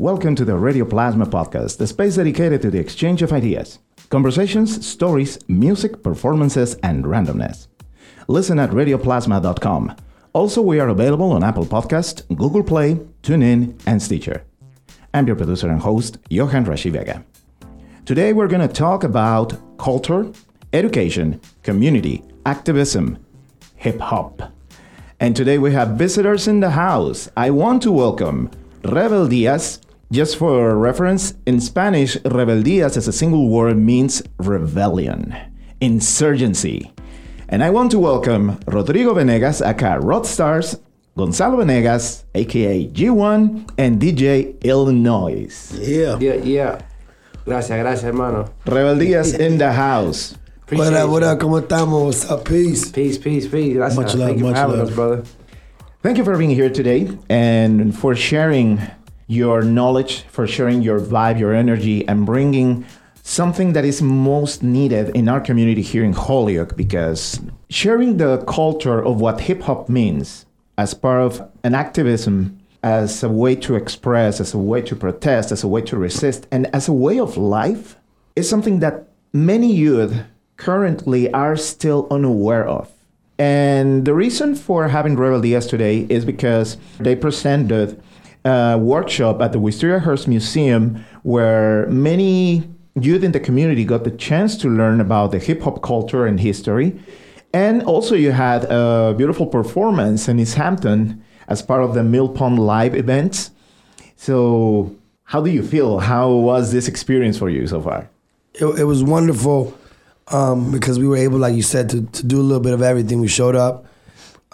Welcome to the Radio Plasma podcast, the space dedicated to the exchange of ideas, conversations, stories, music, performances, and randomness. Listen at radioplasma.com. Also, we are available on Apple Podcast, Google Play, TuneIn, and Stitcher. I'm your producer and host, Johan Rashi Vega. Today, we're going to talk about culture, education, community, activism, hip hop. And today we have visitors in the house. I want to welcome Rebel Diaz. Just for reference, in Spanish, rebeldias as a single word means rebellion, insurgency. And I want to welcome Rodrigo Venegas, aka Rodstarz, Gonzalo Venegas, aka G1, and DJ Illanoiz. Yeah. Yeah, yeah. Gracias, gracias, hermano. Rebel Diaz in the house. What up, what up? ¿Cómo estamos? What's up? Peace. Peace, peace, peace. Gracias. Much love, Thank you much for having love. us, brother. Thank you for being here today and for sharing your knowledge, for sharing your vibe, your energy, and bringing something that is most needed in our community here in Holyoke because sharing the culture of what hip hop means as part of an activism, as a way to express, as a way to protest, as a way to resist, and as a way of life is something that many youth currently are still unaware of. And the reason for having Rebel Diaz today is because they presented a workshop at the Wistariahurst Museum where many youth in the community got the chance to learn about the hip hop culture and history. And also, you had a beautiful performance in East Hampton as part of the Millpond Live event. So, how do you feel? How was this experience for you so far? It, it was wonderful um, because we were able, like you said, to, to do a little bit of everything. We showed up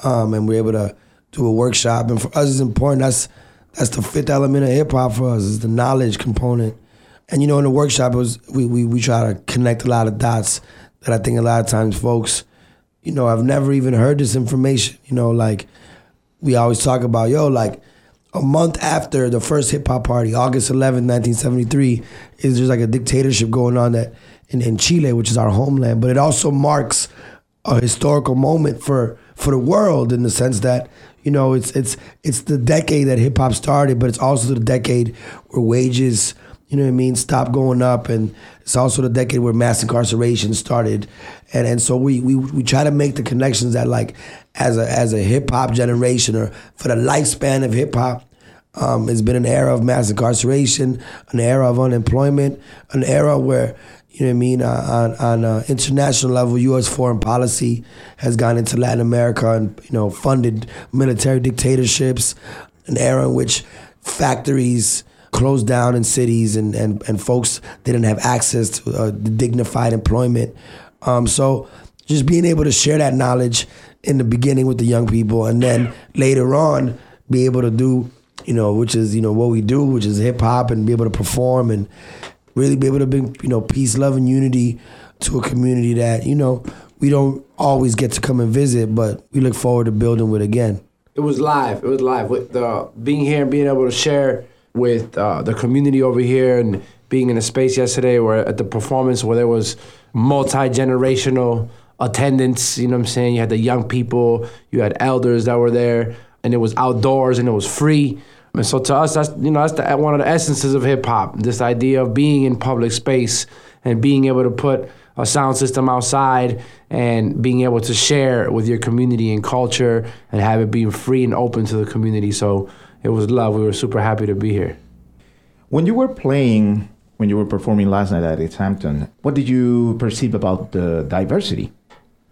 um, and we were able to do a workshop. And for us, it's important. That's that's the fifth element of hip hop for us is the knowledge component. And you know, in the workshop, it was we, we we try to connect a lot of dots that I think a lot of times folks, you know, I've never even heard this information. You know, like we always talk about, yo, like a month after the first hip hop party, August 11, 1973, is there's like a dictatorship going on that in, in Chile, which is our homeland, but it also marks a historical moment for for the world in the sense that you know it's it's it's the decade that hip hop started, but it's also the decade where wages, you know what I mean, stopped going up, and it's also the decade where mass incarceration started, and and so we we we try to make the connections that like as a as a hip hop generation or for the lifespan of hip hop. Um, it's been an era of mass incarceration, an era of unemployment, an era where you know what I mean? Uh, on on uh, international level, U.S. foreign policy has gone into Latin America and you know funded military dictatorships. An era in which factories closed down in cities and and, and folks didn't have access to uh, dignified employment. Um, so just being able to share that knowledge in the beginning with the young people, and then later on be able to do you know which is you know what we do, which is hip hop, and be able to perform and really be able to bring you know peace, love, and unity to a community that you know we don't always get to come and visit, but we look forward to building with again. It was live. It was live. With the being here and being able to share with uh, the community over here and being in a space yesterday where at the performance where there was multi generational attendance. You know what I'm saying? You had the young people, you had elders that were there, and it was outdoors and it was free. And so to us, that's you know that's the, one of the essences of hip hop. This idea of being in public space and being able to put a sound system outside and being able to share with your community and culture and have it being free and open to the community. So it was love. We were super happy to be here. When you were playing, when you were performing last night at East Hampton, what did you perceive about the diversity?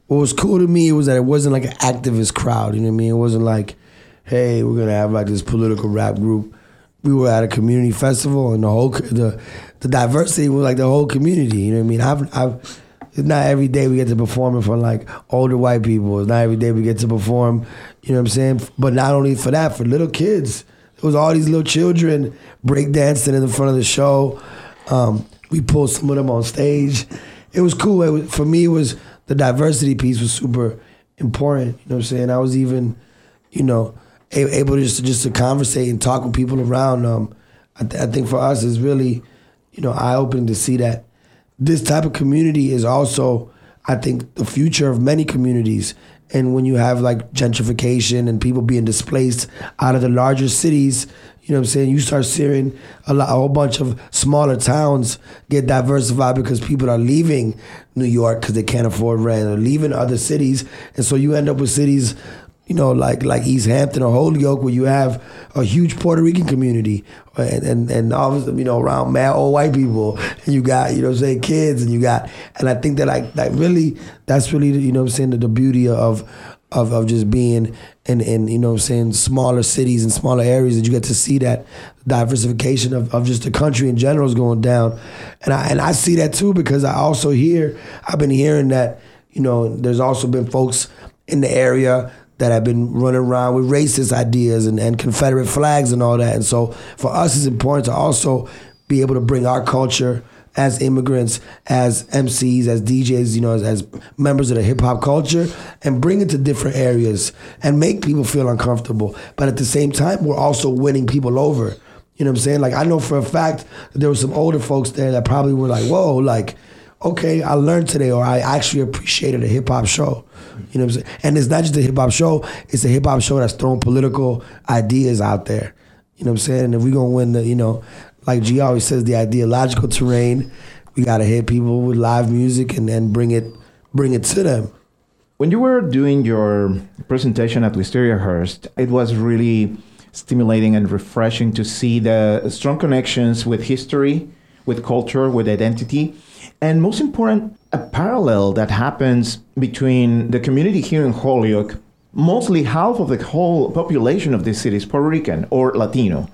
What was cool to me was that it wasn't like an activist crowd. You know what I mean? It wasn't like, hey, we're gonna have like this political rap group. We were at a community festival, and the whole the the diversity was like the whole community. You know what I mean? I've I've it's not every day we get to perform in front of like older white people. It's not every day we get to perform. You know what I'm saying? But not only for that, for little kids. It was all these little children breakdancing in the front of the show. Um, we pulled some of them on stage. It was cool. It was, for me, it was the diversity piece was super important. You know what I'm saying? I was even, you know, able to just just to conversate and talk with people around. Um, I, th- I think for us is really, you know, eye opening to see that this type of community is also, I think, the future of many communities. And when you have like gentrification and people being displaced out of the larger cities, You know what I'm saying? You start seeing a, lot, a whole bunch of smaller towns get diversified because people are leaving New York because they can't afford rent or leaving other cities. And so you end up with cities you know, like like East Hampton or Holyoke, where you have a huge Puerto Rican community, and and, and obviously, you know, around mad old white people, and you got, you know, say kids, and you got, and I think that like like really, that's really, you know, I'm saying the, the beauty of. Of, of just being in, in you know I'm saying smaller cities and smaller areas that you get to see that diversification of, of just the country in general is going down and I and I see that too because I also hear I've been hearing that you know there's also been folks in the area that have been running around with racist ideas and, and Confederate flags and all that. And so for us, it's important to also be able to bring our culture as immigrants, as MCs, as DJs, you know, as, as members of the hip hop culture, and bring it to different areas and make people feel uncomfortable. But at the same time, we're also winning people over. You know what I'm saying? Like I know for a fact that there were some older folks there that probably were like, "Whoa, like." okay, I learned today, or I actually appreciated a hip hop show. You know what I'm saying? And it's not just a hip hop show; it's a hip hop show that's throwing political ideas out there. You know what I'm saying? And if we're gonna win the, you know, like G always says, the ideological terrain, we gotta hit people with live music and then bring it, bring it to them. When you were doing your presentation at Wistariahurst, it was really stimulating and refreshing to see the strong connections with history, with culture, with identity and most important, a parallel that happens between the community here in Holyoke. Mostly half of the whole population of this city is Puerto Rican or Latino.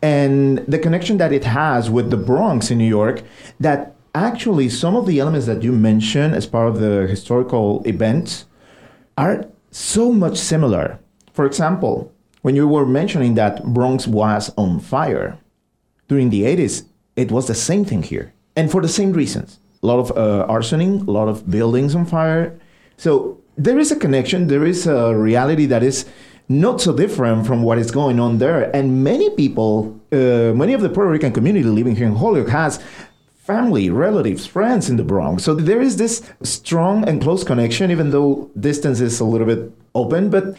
And the connection that it has with the Bronx in New York, that actually some of the elements that you mentioned as part of the historical events are so much similar. For example, when you were mentioning that Bronx was on fire during the 80s, it was the same thing here. And for the same reasons a lot of uh, arsoning, a lot of buildings on fire. So there is a connection, there is a reality that is not so different from what is going on there. And many people, uh, many of the Puerto Rican community living here in Holyoke has family, relatives, friends in the Bronx. So there is this strong and close connection, even though distance is a little bit open. But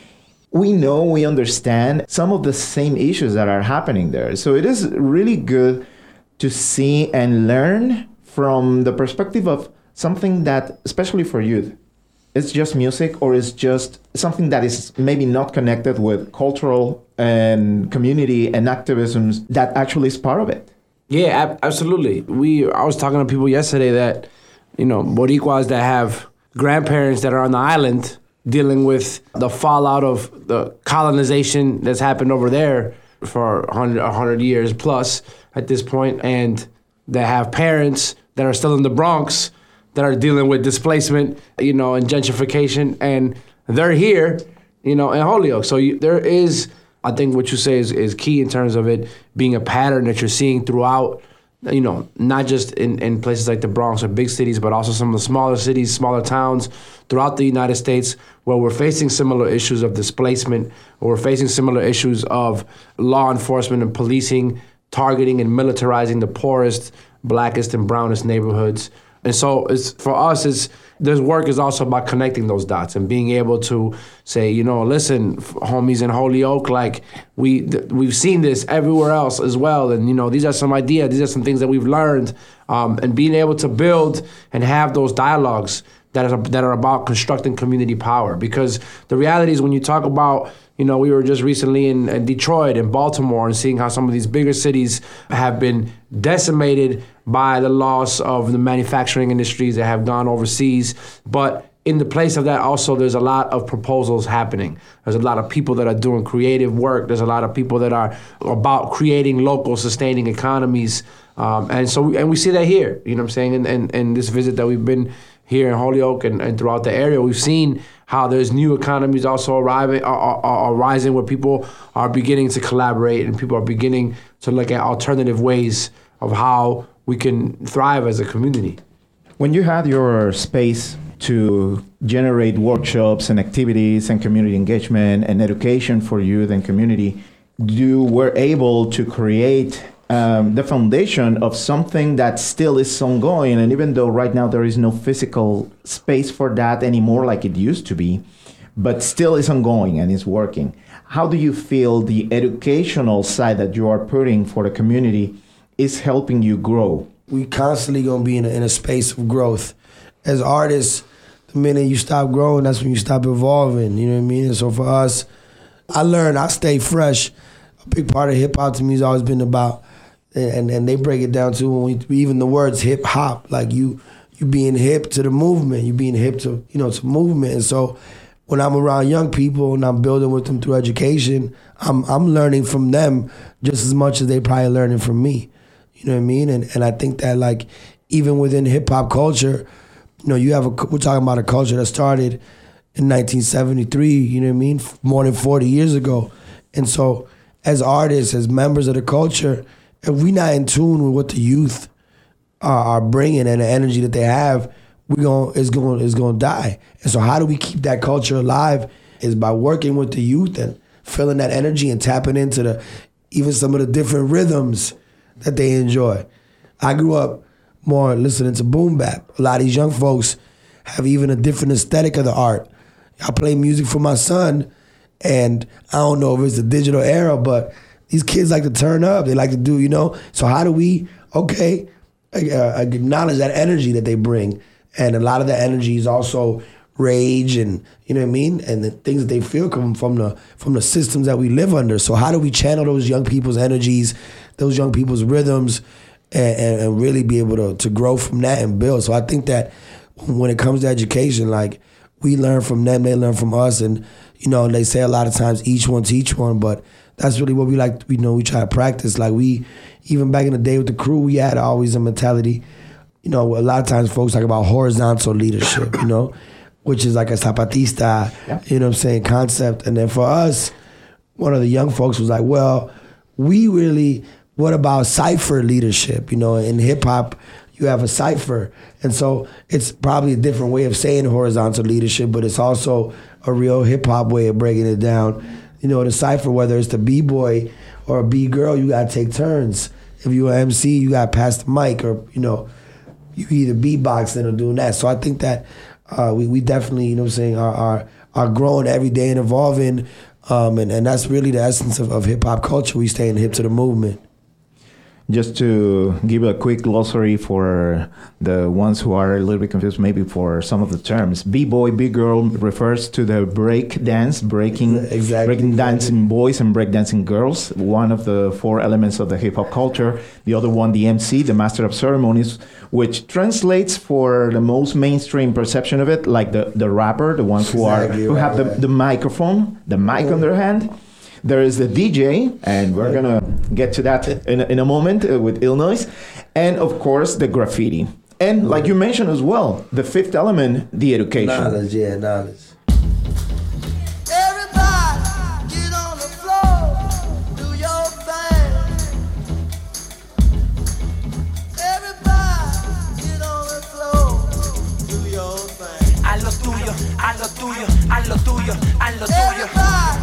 we know, we understand some of the same issues that are happening there. So it is really good to see and learn from the perspective of something that, especially for youth, it's just music or it's just something that is maybe not connected with cultural and community and activisms that actually is part of it. Yeah, ab- absolutely. We I was talking to people yesterday that you know Boricuas that have grandparents that are on the island dealing with the fallout of the colonization that's happened over there for 100, 100 years plus at this point and that have parents that are still in the Bronx that are dealing with displacement, you know, and gentrification, and they're here, you know, in Holyoke. So you, there is, I think, what you say is, is key in terms of it being a pattern that you're seeing throughout, you know, not just in, in places like the Bronx or big cities, but also some of the smaller cities, smaller towns throughout the United States where we're facing similar issues of displacement, or we're facing similar issues of law enforcement and policing targeting and militarizing the poorest, blackest, and brownest neighborhoods. And so it's for us it's this work is also about connecting those dots and being able to say, you know, listen, homies in Holyoke, like we th- we've seen this everywhere else as well, and you know, these are some ideas, these are some things that we've learned, um, and being able to build and have those dialogues that are that are about constructing community power. Because the reality is, when you talk about you know, we were just recently in, in Detroit and Baltimore and seeing how some of these bigger cities have been decimated by the loss of the manufacturing industries that have gone overseas. But in the place of that, also, there's a lot of proposals happening. There's a lot of people that are doing creative work. There's a lot of people that are about creating local, sustaining economies. Um, and so, and we see that here, you know what I'm saying? And, and this visit that we've been here in Holyoke and, and throughout the area, we've seen how there's new economies also arriving are, are, are, rising where people are beginning to collaborate and people are beginning to look at alternative ways of how we can thrive as a community. When you had your space to generate workshops and activities and community engagement and education for youth and community, you were able to create um, the foundation of something that still is ongoing. And even though right now there is no physical space for that anymore like it used to be, but still is ongoing and is working. how do you feel the educational side that you are putting for the community is helping you grow? We constantly gonna be in a, in a space of growth. As artists, the minute you stop growing, that's when you stop evolving. You know what I mean? And so for us, I learned I stay fresh. A big part of hip hop to me has always been about, and and they break it down too. When we even the words hip hop, like you you being hip to the movement, you being hip to you know to movement, and so when I'm around young people and I'm building with them through education, I'm I'm learning from them just as much as they probably learning from me. You know what I mean? And and I think that like even within hip hop culture, you know, you have a we're talking about a culture that started in 1973. You know what I mean? More than 40 years ago, and so as artists, as members of the culture, if we not in tune with what the youth are, are bringing and the energy that they have we going is going is going to die. And so how do we keep that culture alive is by working with the youth and feeling that energy and tapping into the even some of the different rhythms that they enjoy. I grew up more listening to boom bap. A lot of these young folks have even a different aesthetic of the art. I play music for my son, and I don't know if it's the digital era, but these kids like to turn up. They like to do, you know. So how do we, okay, uh, acknowledge that energy that they bring and a lot of the energy is also rage and you know what I mean, and the things that they feel come from the from the systems that we live under. So how do we channel those young people's energies, those young people's rhythms, and, and, and really be able to to grow from that and build? So I think that when it comes to education, like we learn from them, they learn from us, and you know they say a lot of times each one teach one, but that's really what we like. You know, we try to practice. Like we, even back in the day with the crew, we had always a mentality you know, a lot of times folks talk about horizontal leadership, you know, which is like a Zapatista, yeah. you know what I'm saying, concept. And then for us, one of the young folks was like, well, we really, what about cipher leadership? You know, in hip hop, you have a cipher. And so it's probably a different way of saying horizontal leadership, but it's also a real hip hop way of breaking it down. You know, the cipher, whether it's the B boy or a B girl, you gotta take turns. If you're an MC, you gotta pass the mic or, you know, you either beatboxing or doing that. So I think that uh, we, we definitely, you know I'm saying, are, are, are growing every day and evolving. Um, and, and that's really the essence of, of hip hop culture. We staying hip to the movement. Just to give a quick glossary for the ones who are a little bit confused, maybe for some of the terms. B-boy, B-girl refers to the break dance, breaking, exactly. breaking dancing boys and break dancing girls. One of the four elements of the hip hop culture. The other one, the MC, the master of ceremonies, which translates for the most mainstream perception of it, like the, the rapper, the ones who exactly are who right, have the, the microphone, the mic on their hand there is the DJ, and we're gonna get to that in, in a moment uh, with Illanoiz, and of course the graffiti. And like you mentioned as well, the fifth element, the education. Knowledge, yeah, knowledge. haz lo tuyo, haz lo tuyo, haz lo tuyo.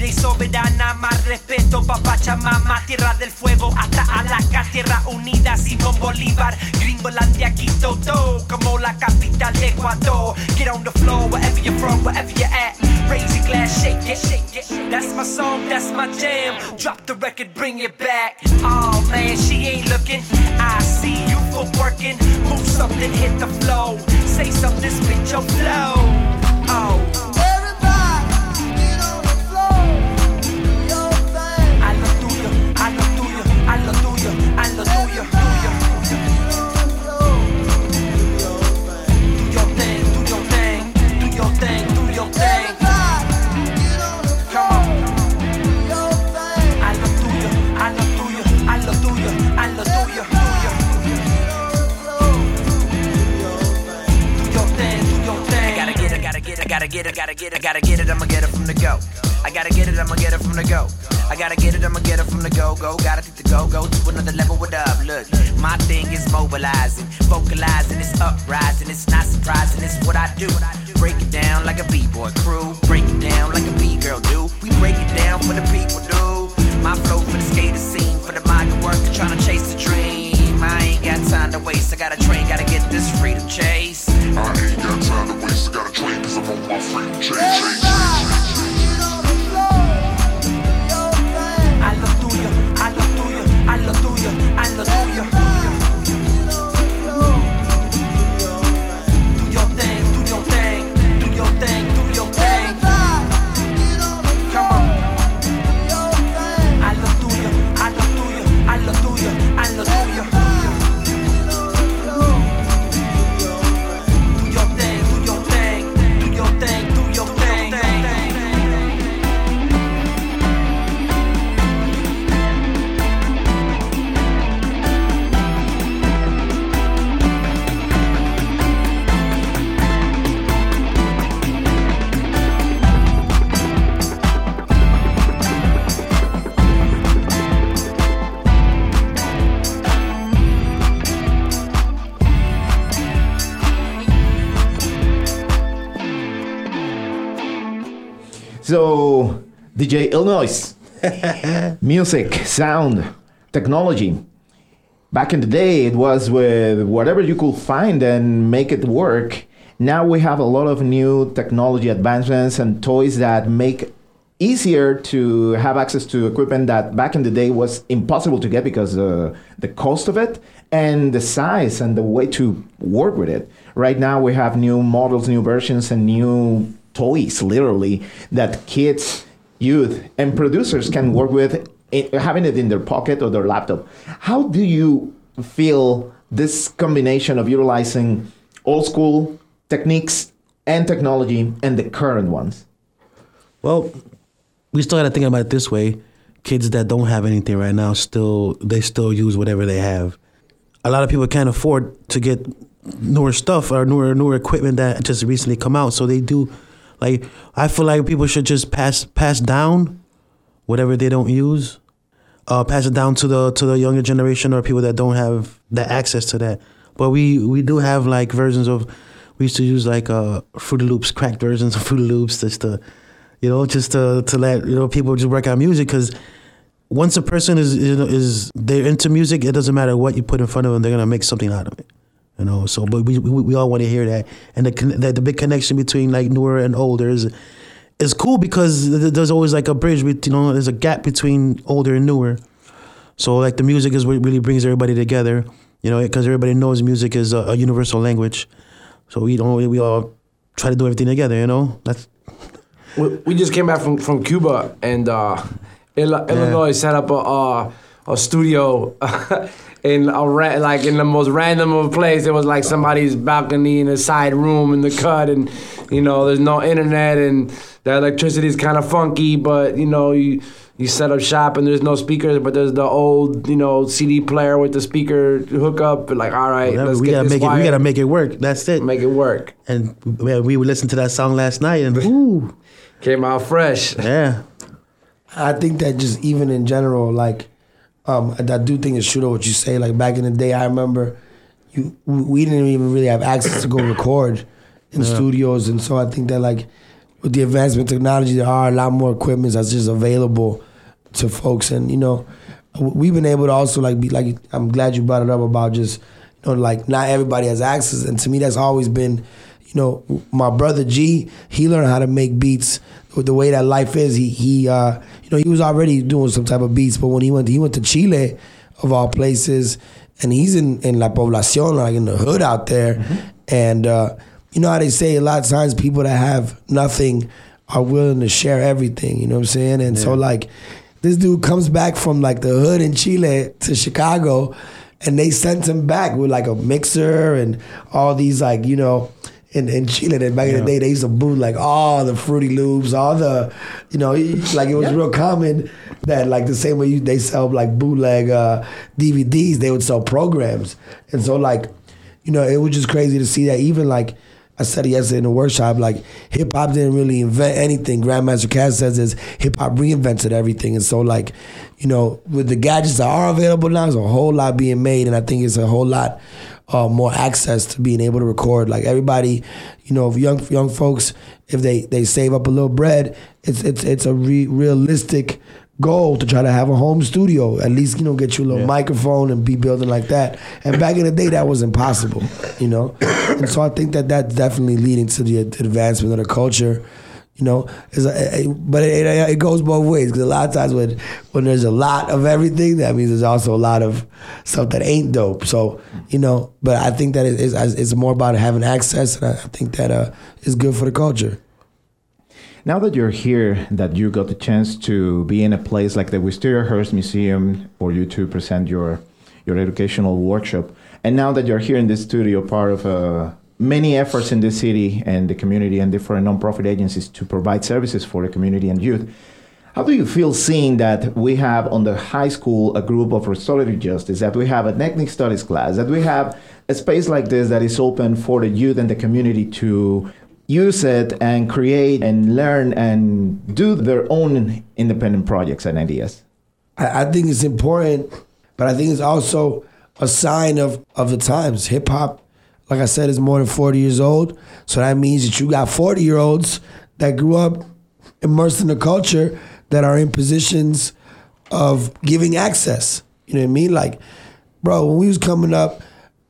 Libre y soberana, más respeto pa' Pachamama, tierra del fuego, hasta Alaska, tierra unida, Simón Bolívar, Gringolandia, Quito, todo, como la capital de Ecuador. Get on the floor, wherever you're from, wherever you're at. Raise your glass, shake it, shake it. That's my song, that's my jam. Drop the record, bring it back. Oh man, she ain't looking. I see you footworking. Move something, hit the flow. Say something, spit your flow. Go go. Gotta take the go go to another level. What up? Look, my thing is mobilizing, vocalizing, it's uprising. It's not surprising, it's what I do. Break it down like a b-boy crew. Break it down like a b-girl do. We break it down for the people do. My flow for the skater scene, for the migrant worker trying to chase the dream. I ain't got time to waste. I got a train, DJ Illanoiz, music, sound, technology. Back in the day, it was with whatever you could find and make it work. Now we have a lot of new technology advancements and toys that make easier to have access to equipment that back in the day was impossible to get because uh, the cost of it and the size and the way to work with it. Right now we have new models, new versions, and new toys, literally, that kids, youth, and producers can work with, i- having it in their pocket or their laptop. How do you feel this combination of utilizing old school techniques and technology and the current ones? Well, we still got to think about it this way: kids that don't have anything right now still they still use whatever they have. A lot of people can't afford to get newer stuff or newer newer equipment that just recently come out, so they do. Like I feel like people should just pass pass down whatever they don't use, uh, pass it down to the to the younger generation or people that don't have the access to that. But we we do have like versions of. We used to use like uh, Fruity Loops, cracked versions of Fruity Loops, just to you know, just to to let you know people just work out music because once a person is you know, is they're into music, it doesn't matter what you put in front of them, they're gonna make something out of it. You know, so but we we, we all want to hear that, and the, the the big connection between like newer and older is is cool because there's always like a bridge, bet- you know, there's a gap between older and newer. So like the music is what really brings everybody together, you know, because everybody knows music is a, a universal language. So we don't we all try to do everything together, you know. That's we, we just came back from, from Cuba and uh, Ill- Illanoiz set up a uh, a studio in a ra- like in the most random of place. It was like somebody's balcony in a side room in the cut, and you know there's no internet and the electricity is kind of funky, but you know you. You set up shop and there's no speakers, but there's the old, you know, CD player with the speaker hookup. Like, all right, whatever. let's we get gotta this make it. We gotta make it work. That's it. make it work. and man, we listened to that song last night, and ooh, Came out fresh. yeah, I think that just even in general, like, um, I do think it's true to what you say. Like back in the day, I remember you we didn't even really have access to go record in studios, and so I think that like with the advancement of technology, there are a lot more equipment that's just available to folks, and you know, we've been able to also like be like. I'm glad you brought it up about just you know like not everybody has access, and to me that's always been you know, my brother G, he learned how to make beats with the way that life is. He he uh, you know, he was already doing some type of beats, but when he went he went to Chile of all places and he's in, in La Poblacion, like in the hood out there. And uh, you know how they say a lot of times people that have nothing are willing to share everything, you know what I'm saying? And so like this dude comes back from like the hood in Chile to Chicago and they sent him back with like a mixer and all these like, you know, in, in Chile that back in the day they used to boot like all the fruity loops, all the you know, like it was real common that like the same way you, they sell like bootleg uh, DVDs, they would sell programs. And so like, you know, it was just crazy to see that even like I said it yesterday in the workshop. Like hip hop didn't really invent anything. Grandmaster Caz says is hip hop reinvented everything, and so like, you know, with the gadgets that are available now, there's a whole lot being made, and I think it's a whole lot uh, more access to being able to record. Like everybody, you know, young young folks, if they they save up a little bread, it's it's it's a re- realistic goal to try to have a home studio. At least you know get you a little microphone and be building like that. And back in the day, that was impossible, you know. and so I think that that's definitely leading to the, the advancement of the culture. You know, it's a, a- but it, it, goes both ways because a lot of times when when there's a lot of everything, that means there's also a lot of stuff that ain't dope. So you know, but I think that it is it's more about having access, and I, think that uh, is good for the culture. Now that you're here, that you got the chance to be in a place like the Wistariahurst Museum for you to present your your educational workshop, and now that you're here in this studio, part of uh, many efforts in the city and the community and different nonprofit agencies to provide services for the community and youth. How do you feel seeing that we have on the high school a group of restorative justice, that we have an ethnic studies class, that we have a space like this that is open for the youth and the community to use it and create and learn and do their own independent projects and ideas? I, I think it's important, but I think it's also a sign of, of the times. Hip hop, like I said, is more than 40 years old. So that means that you got 40 year olds that grew up immersed in the culture that are in positions of giving access. You know what I mean? Like, bro, when we was coming up,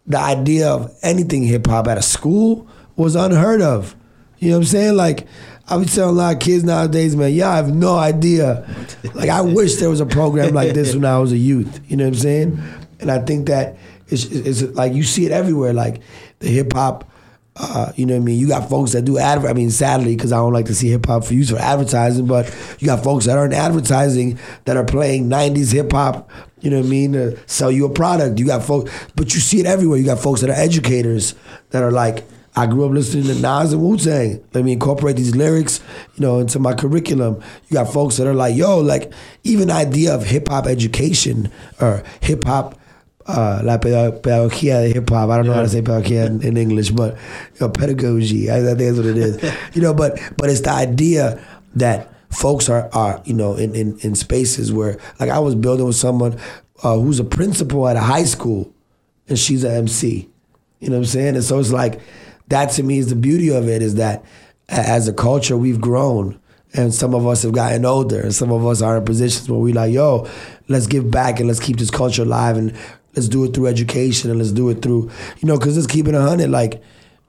the idea of anything hip hop at a school was unheard of. You know what I'm saying? Like, I be telling a lot of kids nowadays, man, y'all have no idea. Like, I wish there was a program like this when I was a youth. You know what I'm saying? And I think that it's, it's like you see it everywhere. Like the hip hop, uh, you know what I mean? You got folks that do adver. I mean, sadly, because I don't like to see hip hop for use for advertising, but you got folks that are in advertising that are playing '90s hip hop. You know what I mean? To sell you a product. You got folks, but you see it everywhere. You got folks that are educators that are like, I grew up listening to Nas and Wu Tang. Let me incorporate these lyrics, you know, into my curriculum. You got folks that are like, yo, like even idea of hip hop education or hip hop. Uh, la peda- pedagogía de hip hop. I don't know how to say pedagogía in, in English, but you know, pedagogy. I, I think that's what it is. you know, but but it's the idea that folks are are you know in, in, in spaces where like I was building with someone uh, who's a principal at a high school, and she's an MC. You know what I'm saying? And so it's like that to me is the beauty of it is that as a culture we've grown and some of us have gotten older and some of us are in positions where we like, yo, let's give back and let's keep this culture alive and let's do it through education and let's do it through, you know, because it's keeping a hundred. Like,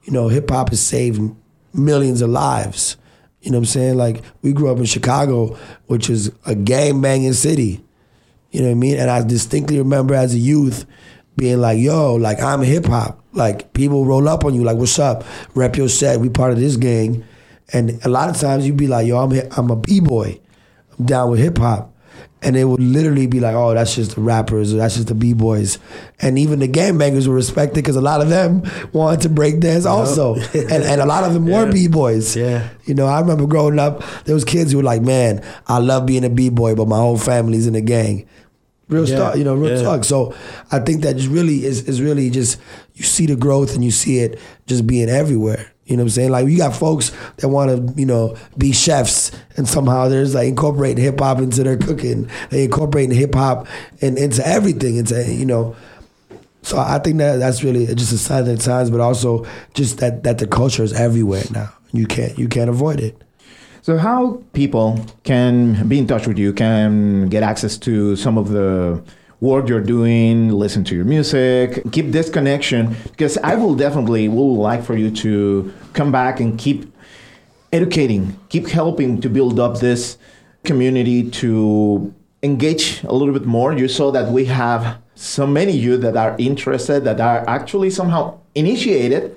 you know, hip hop has saved millions of lives. You know what I'm saying? Like we grew up in Chicago, which is a gang banging city. You know what I mean? And I distinctly remember as a youth being like, yo, like I'm hip hop. Like people roll up on you, like, what's up? Rep your set, we part of this gang. And a lot of times you'd be like, yo, I'm I'm a B-boy. I'm down with hip hop. And it would literally be like, oh, that's just the rappers or that's just the B-boys. And even the gangbangers were respected because a lot of them wanted to break dance also. and, and a lot of them were B-boys. Yeah. You know, I remember growing up, there was kids who were like, man, I love being a B-boy, but my whole family's in the gang. Real Yeah, stuff, you know, real yeah. talk. So I think that just really is, is really just, you see the growth and you see it just being everywhere. You know what I'm saying? Like you got folks that want to, you know, be chefs, and somehow there's like incorporating hip hop into their cooking. They incorporating hip hop and into everything. Into you know, so I think that that's really just a sign of the times, but also just that that the culture is everywhere now. You can't you can't avoid it. So, how people can be in touch with you, can get access to some of the work you're doing, listen to your music, keep this connection? Because I will definitely will like for you to come back and keep educating, keep helping to build up this community to engage a little bit more. You saw that we have so many youth that are interested, that are actually somehow initiated,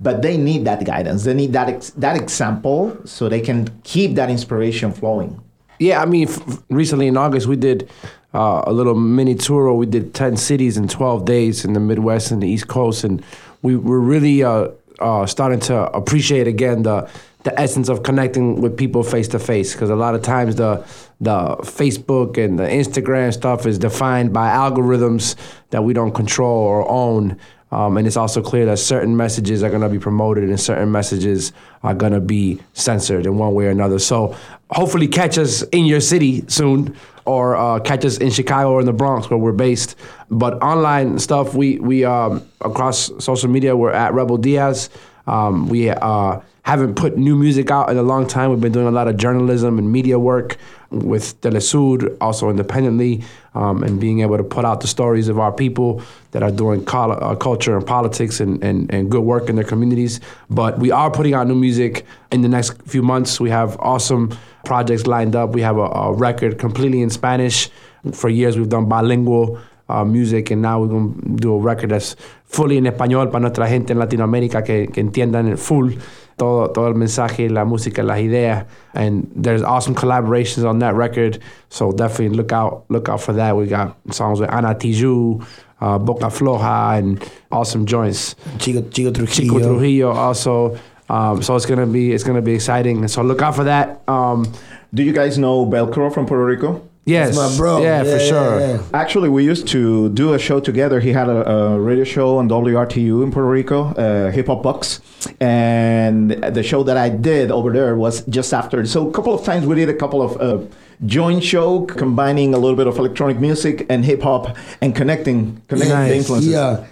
but they need that guidance. They need that ex- that example so they can keep that inspiration flowing. Yeah, I mean, f- recently in August we did uh, a little mini tour. We did ten cities in twelve days in the Midwest and the East Coast, and we were really uh, uh, starting to appreciate again the the essence of connecting with people face to face. Because a lot of times the the Facebook and the Instagram stuff is defined by algorithms that we don't control or own. Um, and it's also clear that certain messages are going to be promoted and certain messages are going to be censored in one way or another. So hopefully catch us in your city soon or uh, catch us in Chicago or in the Bronx where we're based. But online stuff, we, we um, across social media, we're at Rebel Diaz. Um, we uh, haven't put new music out in a long time. We've been doing a lot of journalism and media work with Telesur, also independently, um, and being able to put out the stories of our people that are doing col- uh, culture and politics and, and, and good work in their communities. But we are putting out new music in the next few months. We have awesome projects lined up. We have a, a record completely in Spanish. For years, we've done bilingual uh, music, and now we're going to do a record that's fully en español para nuestra gente en Latinoamérica que, que entiendan el full todo, todo el mensaje, la música, las ideas. And there's awesome collaborations on that record, so definitely look out look out for that. We got songs with Ana Tijoux, uh, Boca Floja, and awesome joints. Chico, Chico Trujillo. Chico Trujillo also. Um, so it's gonna be it's gonna be exciting. So look out for that. Um, Do you guys know Velcro from Puerto Rico? yes, my bro. Yeah, for sure. yeah. Actually, we used to do a show together. He had a, a radio show on WRTU in Puerto Rico, uh, Hip Hop Bucks, and the show that I did over there was just after. So a couple of times we did a couple of uh, joint show combining a little bit of electronic music and hip hop and connecting connecting the influences. Yeah.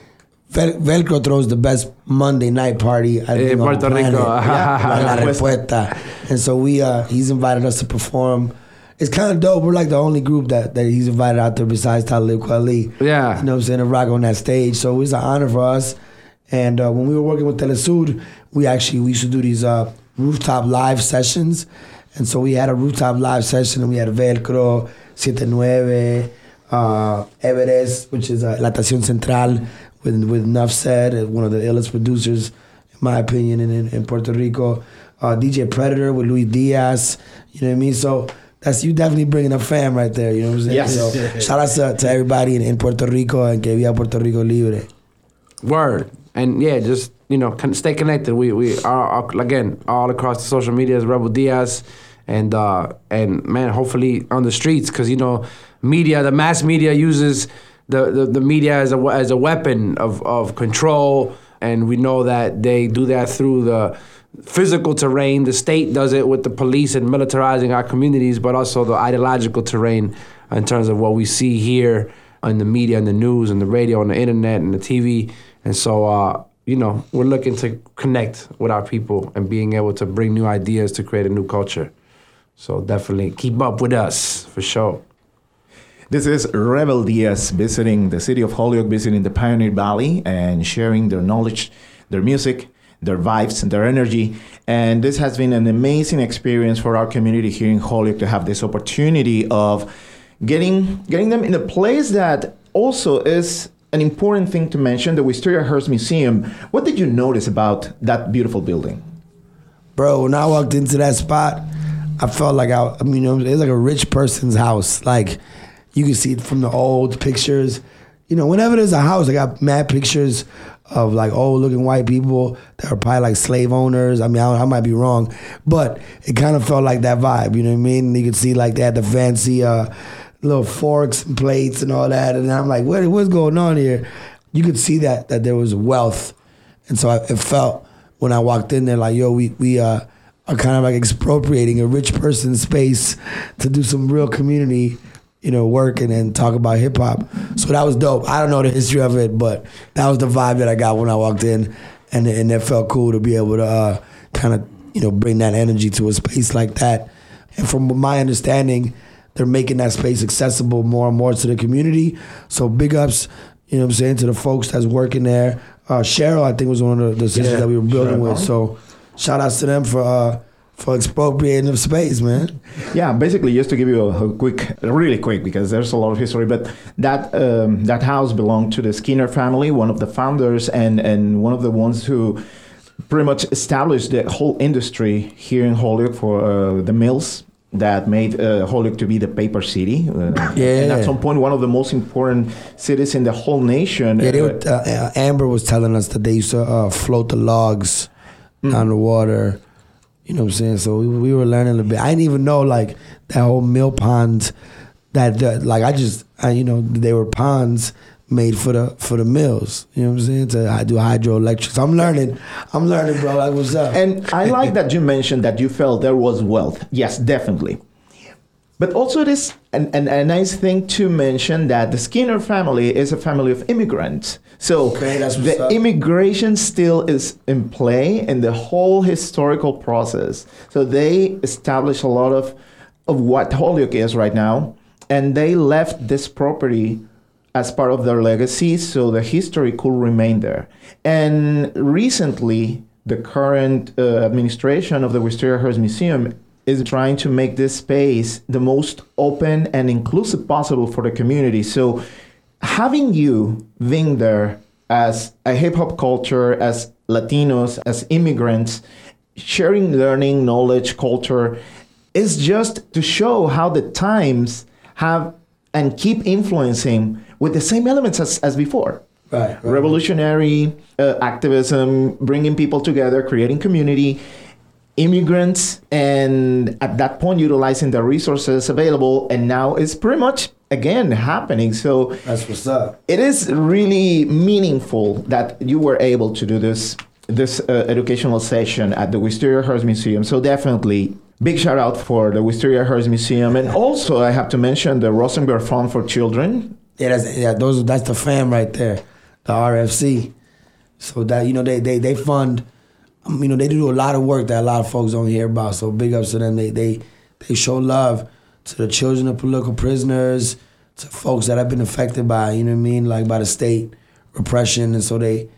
Vel- Velcro throws the best Monday night party I Eh, think on Puerto the planet. Rico. La Respuesta. And so we uh he's invited us to perform. It's kind of dope. We're like the only group that, that he's invited out there besides Talib Kweli. Yeah. You know what I'm saying? To rock on that stage. So it was an honor for us. And uh, when we were working with Telesur, we actually we used to do these uh, rooftop live sessions. And so we had a rooftop live session and we had Velcro, 79, uh, Everest, which is uh, La Estación Central with, with Nuff Said, uh, one of the illest producers, in my opinion, in, in, Puerto Rico. Uh, DJ Predator with Luis Diaz, you know what I mean? So that's you definitely bringing a fam right there, you know what I'm saying? Yes. So shout out to, to everybody in, in Puerto Rico and que viva Puerto Rico libre. Word. And yeah, just you know, stay connected. We we are, are again all across the social medias, Rebel Diaz, and uh, and man, hopefully on the streets, because you know, media, the mass media uses the, the, the media as a as a weapon of of control, and we know that they do that through the physical terrain. The state does it with the police and militarizing our communities, but also the ideological terrain in terms of what we see here on the media and the news and the radio and the internet and the TV. And so, uh, you know, we're looking to connect with our people and being able to bring new ideas to create a new culture. So definitely keep up with us for sure. This is Rebel Diaz visiting the city of Holyoke, visiting the Pioneer Valley, and sharing their knowledge, their music, their vibes, and their energy. And this has been an amazing experience for our community here in Holyoke to have this opportunity of getting getting them in a place that also is an important thing to mention, the Wistariahurst Museum. What did you notice about that beautiful building? Bro, when I walked into that spot, I felt like I, I mean, it was like a rich person's house. Like, you can see it from the old pictures. You know, whenever there's a house, I got mad pictures of like old looking white people that are probably like slave owners. I mean, I, I might be wrong, but it kind of felt like that vibe. You know what I mean? You could see like they had the fancy uh, little forks and plates and all that. And I'm like, what, what's going on here? You could see that that there was wealth, and so I, it felt when I walked in there like, yo, we we uh, are kind of like expropriating a rich person's space to do some real community, you know, work and then talk about hip hop. So that was dope. I don't know the history of it, but that was the vibe that I got when I walked in, and and it felt cool to be able to uh, kind of you know bring that energy to a space like that. And from my understanding, they're making that space accessible more and more to the community. So big ups, you know what I'm saying, to the folks that's working there. Uh, Cheryl, I think, was one of the, the sisters Yeah, that we were building Cheryl. with. So shout outs to them for uh, for expropriating the space, man. Yeah, basically, just to give you a, a quick, really quick, because there's a lot of history. But that um, that house belonged to the Skinner family, one of the founders, and and one of the ones who pretty much established the whole industry here in Holyoke for uh, the mills that made uh, Holyoke to be the paper city. Uh, Yeah. And at some point, one of the most important cities in the whole nation. Yeah, they Uh, uh, uh, Amber was telling us that they used to uh, float the logs down the water. You know what I'm saying? So we, we were learning a bit. I didn't even know like that whole mill pond. That, like I just I, you know they were ponds made for the for the mills. You know what I'm saying? To I do hydroelectric. So I'm learning. I'm learning, bro. Like what's up? And I like that you mentioned that you felt there was wealth. Yes, definitely. But also, it is an, an, a nice thing to mention that the Skinner family is a family of immigrants. So Okay, the up. immigration still is in play in the whole historical process. So they established a lot of, of what Holyoke is right now, and they left this property as part of their legacy so the history could remain there. And recently, the current uh, administration of the Wistariahurst Museum is trying to make this space the most open and inclusive possible for the community. So, having you being there as a hip hop culture, as Latinos, as immigrants, sharing learning, knowledge, culture, is just to show how the times have and keep influencing with the same elements as, as before. Right, right. Revolutionary uh, activism, bringing people together, creating community, immigrants, and at that point, utilizing the resources available. And now it's pretty much again happening. So That's what's up. it is really meaningful that you were able to do this this uh, educational session at the Wistariahurst Museum. So definitely big shout out for the Wistariahurst Museum, and also I have to mention the Rosenberg Fund for Children. Yeah, that's yeah, those that's the fam right there, the RFC. So that you know they they they fund, you know they do a lot of work that a lot of folks don't hear about. So big ups to them. They they they show love to the children of political prisoners, to folks that have been affected by you know what I mean, like by the state repression, and so they,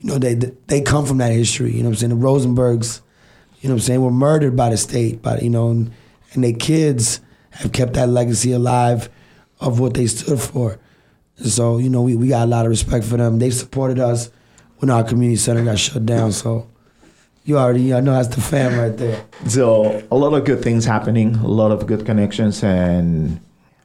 you know they they come from that history. You know what I'm saying? The Rosenbergs, you know what I'm saying, were murdered by the state, by you know, and, and their kids have kept that legacy alive of what they stood for. And so, you know, we, we got a lot of respect for them. They supported us when our community center got shut down. So you already I know that's the fam right there. So a lot of good things happening, a lot of good connections, and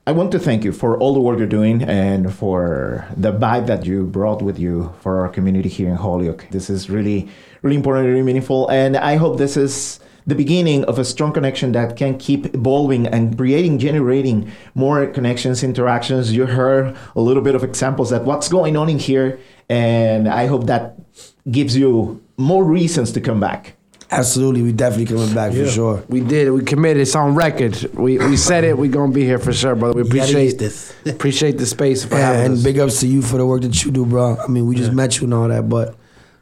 I want to thank you for all the work you're doing and for the vibe that you brought with you for our community here in Holyoke. This is really, really important, really meaningful, and I hope this is the beginning of a strong connection that can keep evolving and creating, generating more connections, interactions. You heard a little bit of examples that what's going on in here, and I hope that gives you more reasons to come back. Absolutely, we definitely coming back for sure. We did. We committed. It's on record. We we said it. We gonna be here for sure, brother. We appreciate use this. appreciate the space for Yeah, having and us. big ups to you for the work that you do, bro. I mean, we just met you and all that, but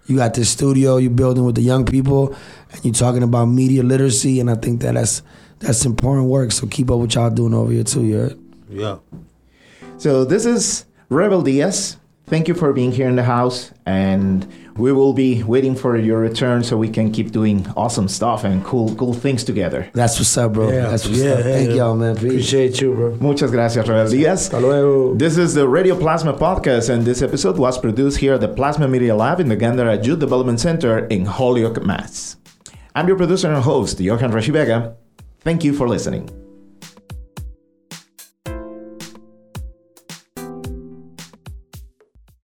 you got this studio You're building with the young people, and you're talking about media literacy, and I think that that's that's important work. So keep up what y'all doing over here too. You heard? Yeah. So this is Rebel Diaz. Thank you for being here in the house, and we will be waiting for your return so we can keep doing awesome stuff and cool, cool things together. That's what's up, bro. Yeah, that's what's yeah, up. yeah, Thank yeah. y'all, man. Peace. Appreciate you, bro. Muchas gracias, Rebel Diaz. Hasta luego. This is the Radio Plasma podcast, and this episode was produced here at the Plasma Media Lab in the Gandara Youth Development Center in Holyoke, Mass. I'm your producer and host, Johan Rashi Vega. Thank you for listening.